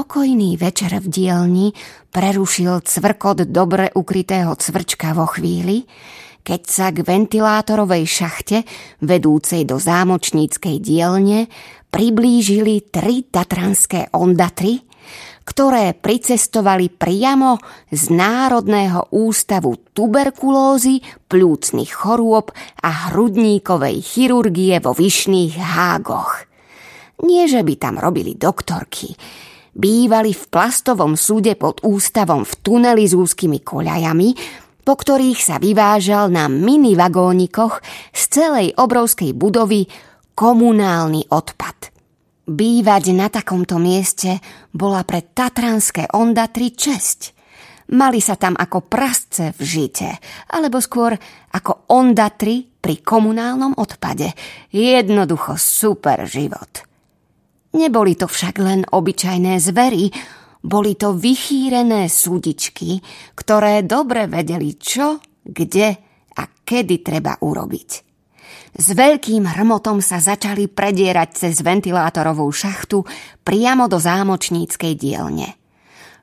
spokojný večer v dielni prerušil cvrkot dobre ukrytého cvrčka vo chvíli, keď sa k ventilátorovej šachte, vedúcej do zámočníckej dielne, priblížili tri tatranské ondatry, ktoré pricestovali priamo z Národného ústavu tuberkulózy, plúcnych chorôb a hrudníkovej chirurgie vo Vyšných hágoch. Nie, že by tam robili doktorky. Bývali v plastovom súde pod ústavom v tuneli s úzkými koľajami, po ktorých sa vyvážal na mini vagónikoch z celej obrovskej budovy komunálny odpad. Bývať na takomto mieste bola pre tatranské ondatry česť. Mali sa tam ako prasce v žite, alebo skôr ako ondatry pri komunálnom odpade. Jednoducho super život. Neboli to však len obyčajné zvery, boli to vychýrené súdičky, ktoré dobre vedeli čo, kde a kedy treba urobiť. S veľkým hrmotom sa začali predierať cez ventilátorovú šachtu priamo do zámočníckej dielne.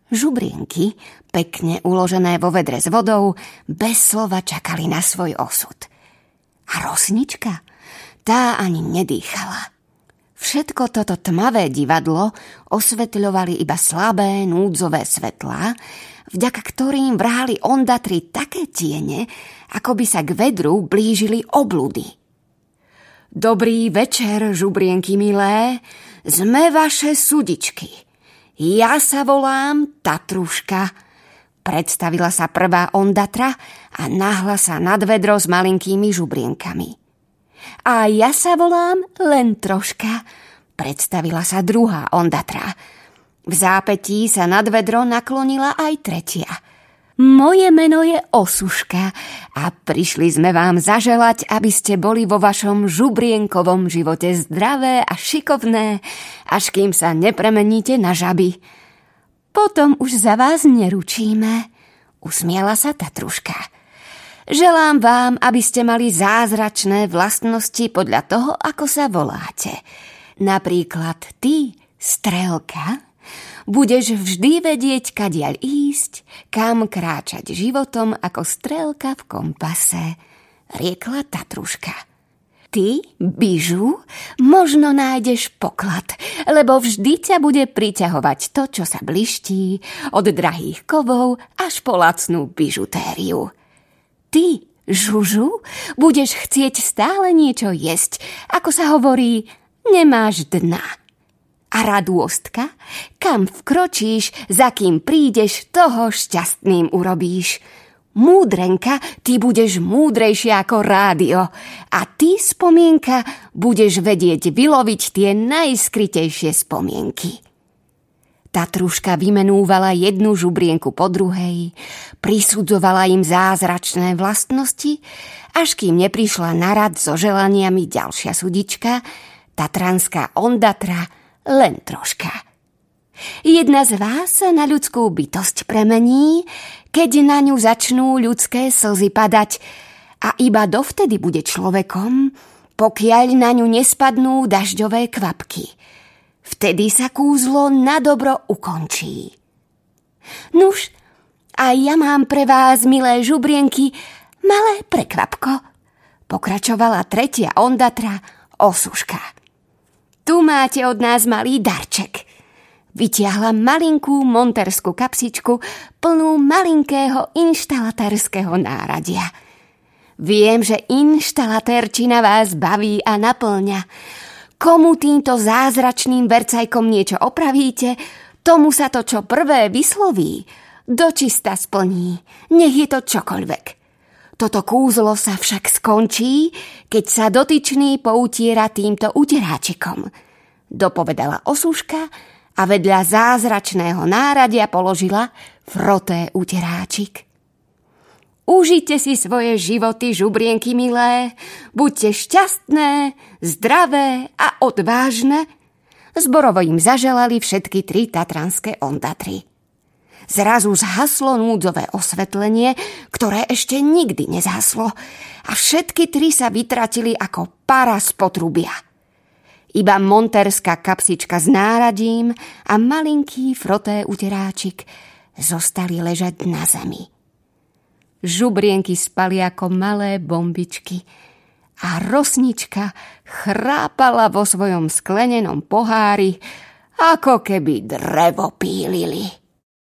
Žubrienky, pekne uložené vo vedre s vodou, bez slova čakali na svoj osud. A rosnička? Tá ani nedýchala. Všetko toto tmavé divadlo osvetľovali iba slabé núdzové svetlá, vďaka ktorým vrhali ondatri také tiene, ako by sa k vedru blížili obludy. Dobrý večer, žubrienky milé, sme vaše sudičky. Ja sa volám Tatruška. Predstavila sa prvá ondatra a nahla sa nad vedro s malinkými žubrienkami. A ja sa volám len troška, predstavila sa druhá ondatra. V zápetí sa nad vedro naklonila aj tretia – moje meno je Osuška a prišli sme vám zaželať, aby ste boli vo vašom žubrienkovom živote zdravé a šikovné, až kým sa nepremeníte na žaby. Potom už za vás neručíme, usmiela sa Tatruška. Želám vám, aby ste mali zázračné vlastnosti podľa toho, ako sa voláte. Napríklad ty, strelka, budeš vždy vedieť, kadiaľ ísť, kam kráčať životom ako strelka v kompase, riekla Tatruška. Ty, Bižu, možno nájdeš poklad, lebo vždy ťa bude priťahovať to, čo sa bliští, od drahých kovov až po lacnú bižutériu. Ty, Žužu, budeš chcieť stále niečo jesť, ako sa hovorí, nemáš dna. A radôstka, kam vkročíš, za kým prídeš, toho šťastným urobíš. Múdrenka, ty budeš múdrejšia ako rádio a ty, spomienka, budeš vedieť vyloviť tie najskrytejšie spomienky. Tatruška vymenúvala jednu žubrienku po druhej, prisudzovala im zázračné vlastnosti, až kým neprišla na rad so želaniami ďalšia sudička, tatranská ondatra, len troška. Jedna z vás sa na ľudskú bytosť premení, keď na ňu začnú ľudské slzy padať a iba dovtedy bude človekom, pokiaľ na ňu nespadnú dažďové kvapky. Vtedy sa kúzlo na dobro ukončí. Nuž, a ja mám pre vás, milé žubrienky, malé prekvapko. Pokračovala tretia ondatra, osuška. Tu máte od nás malý darček. Vytiahla malinkú monterskú kapsičku plnú malinkého inštalatérskeho náradia. Viem, že inštalatérčina vás baví a naplňa. Komu týmto zázračným vercajkom niečo opravíte, tomu sa to čo prvé vysloví, dočista splní, nech je to čokoľvek. Toto kúzlo sa však skončí, keď sa dotyčný poutiera týmto uteráčikom. Dopovedala osúška a vedľa zázračného náradia položila froté uteráčik. Užite si svoje životy, žubrienky milé, buďte šťastné, zdravé a odvážne. Zborovo im zaželali všetky tri tatranské ondatry. Zrazu zhaslo núdzové osvetlenie, ktoré ešte nikdy nezhaslo a všetky tri sa vytratili ako para z potrubia. Iba monterská kapsička s náradím a malinký froté uteráčik zostali ležať na zemi. Žubrienky spali ako malé bombičky a rosnička chrápala vo svojom sklenenom pohári, ako keby drevo pílili.